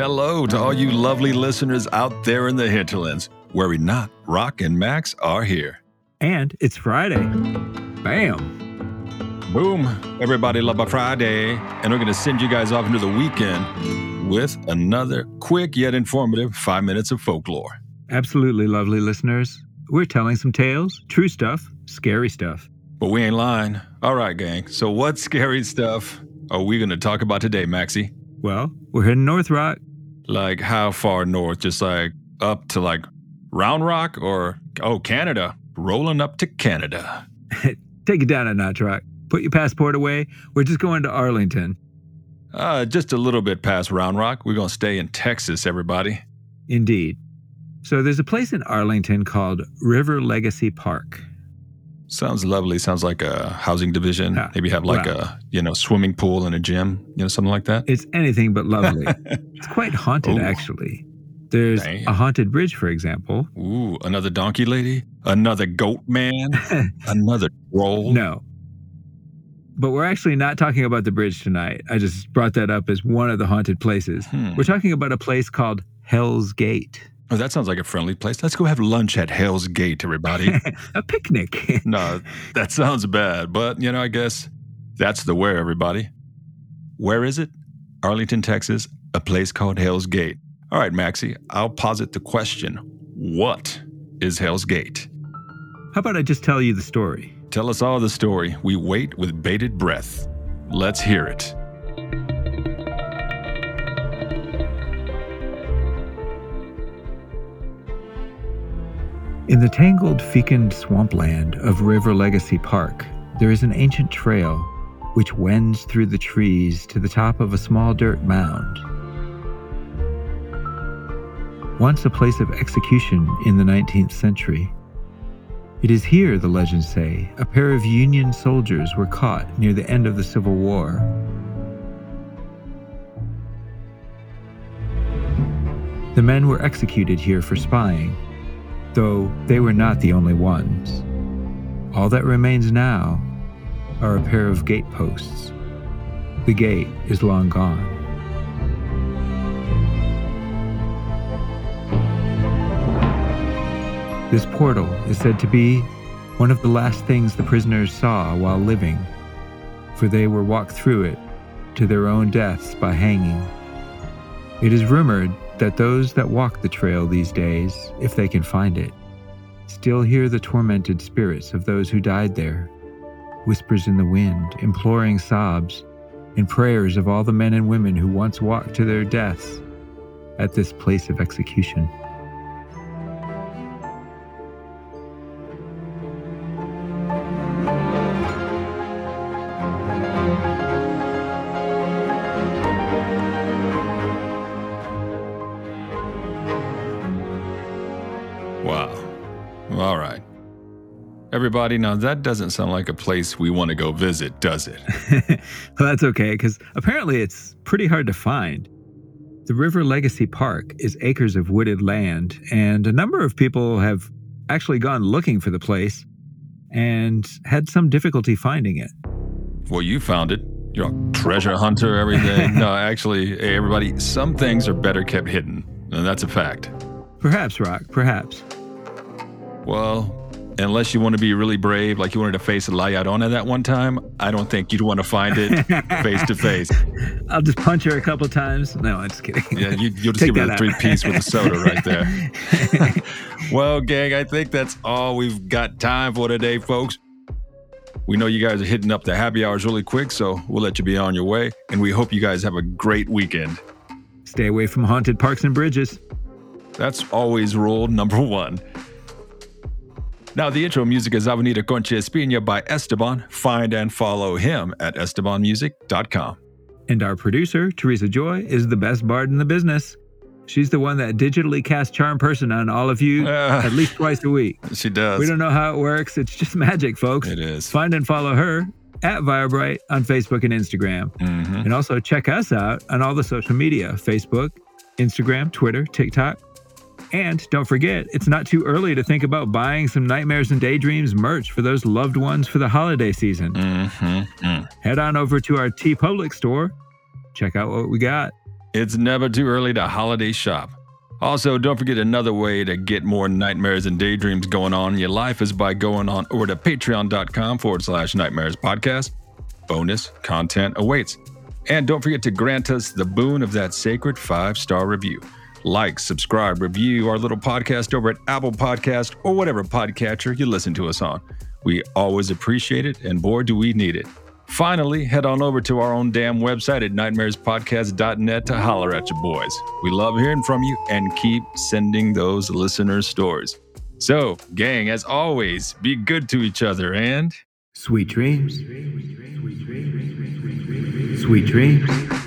hello to all you lovely listeners out there in the hinterlands. Worry not, Rock and Max are here. And it's Friday. Bam. Boom. Everybody love a Friday. And we're going to send you guys off into the weekend with another quick yet informative five minutes of folklore. Absolutely lovely listeners. We're telling some tales, true stuff, scary stuff. But we ain't lying. All right, gang. So, what scary stuff are we going to talk about today, Maxie? Well, we're heading North Rock. Like, how far north? Just like up to like Round Rock or, oh, Canada? Rolling up to Canada. Take it down a notch, Rock. Put your passport away. We're just going to Arlington. Uh, just a little bit past Round Rock. We're going to stay in Texas, everybody. Indeed. So there's a place in Arlington called River Legacy Park. Sounds lovely. Sounds like a housing division. Ah, Maybe have like wow. a, you know, swimming pool and a gym, you know, something like that. It's anything but lovely. it's quite haunted, Ooh. actually. There's Damn. a haunted bridge, for example. Ooh, another donkey lady? Another goat man? another troll? No. But we're actually not talking about the bridge tonight. I just brought that up as one of the haunted places. Hmm. We're talking about a place called Hell's Gate. Oh, that sounds like a friendly place. Let's go have lunch at Hell's Gate, everybody. a picnic. no, that sounds bad, but you know, I guess that's the where, everybody. Where is it? Arlington, Texas, a place called Hell's Gate. All right, Maxie, I'll posit the question What is Hell's Gate? How about I just tell you the story? Tell us all the story. We wait with bated breath. Let's hear it. In the tangled, fecund swampland of River Legacy Park, there is an ancient trail which wends through the trees to the top of a small dirt mound. Once a place of execution in the 19th century, it is here, the legends say, a pair of Union soldiers were caught near the end of the Civil War. The men were executed here for spying, though they were not the only ones. All that remains now are a pair of gateposts. The gate is long gone. This portal is said to be one of the last things the prisoners saw while living, for they were walked through it to their own deaths by hanging. It is rumored that those that walk the trail these days, if they can find it, still hear the tormented spirits of those who died there, whispers in the wind, imploring sobs, and prayers of all the men and women who once walked to their deaths at this place of execution. All right. Everybody, now that doesn't sound like a place we want to go visit, does it? well, that's okay, because apparently it's pretty hard to find. The River Legacy Park is acres of wooded land, and a number of people have actually gone looking for the place and had some difficulty finding it. Well, you found it. You're a treasure hunter, everything. no, actually, hey, everybody, some things are better kept hidden, and that's a fact. Perhaps, Rock, perhaps. Well, unless you want to be really brave, like you wanted to face La Llorona that one time, I don't think you'd want to find it face to face. I'll just punch her a couple times. No, I'm just kidding. Yeah, you, you'll just Take give her a three piece with a soda right there. well, gang, I think that's all we've got time for today, folks. We know you guys are hitting up the happy hours really quick, so we'll let you be on your way. And we hope you guys have a great weekend. Stay away from haunted parks and bridges. That's always rule number one. Now, the intro music is Avenida Concha Espina by Esteban. Find and follow him at estebanmusic.com. And our producer, Teresa Joy, is the best bard in the business. She's the one that digitally casts Charm Person on all of you Ah. at least twice a week. She does. We don't know how it works. It's just magic, folks. It is. Find and follow her at Virebright on Facebook and Instagram. Mhm. And also check us out on all the social media Facebook, Instagram, Twitter, TikTok. And don't forget, it's not too early to think about buying some Nightmares and Daydreams merch for those loved ones for the holiday season. Mhm. Mm. Head on over to our TeePublic store, check out what we got. It's never too early to holiday shop. Also, don't forget another way to get more nightmares and daydreams going on in your life is by going on over to patreon.com forward slash nightmares podcast. Bonus content awaits. And don't forget to grant us the boon of that sacred five star review. Like, subscribe, review our little podcast over at Apple Podcast or whatever podcatcher you listen to us on. We always appreciate it, and boy, do we need it. Finally, head on over to our own damn website at nightmarespodcast.net to holler at your boys. We love hearing from you and keep sending those listener stories. So, gang, as always, be good to each other and Sweet dreams. Sweet dreams.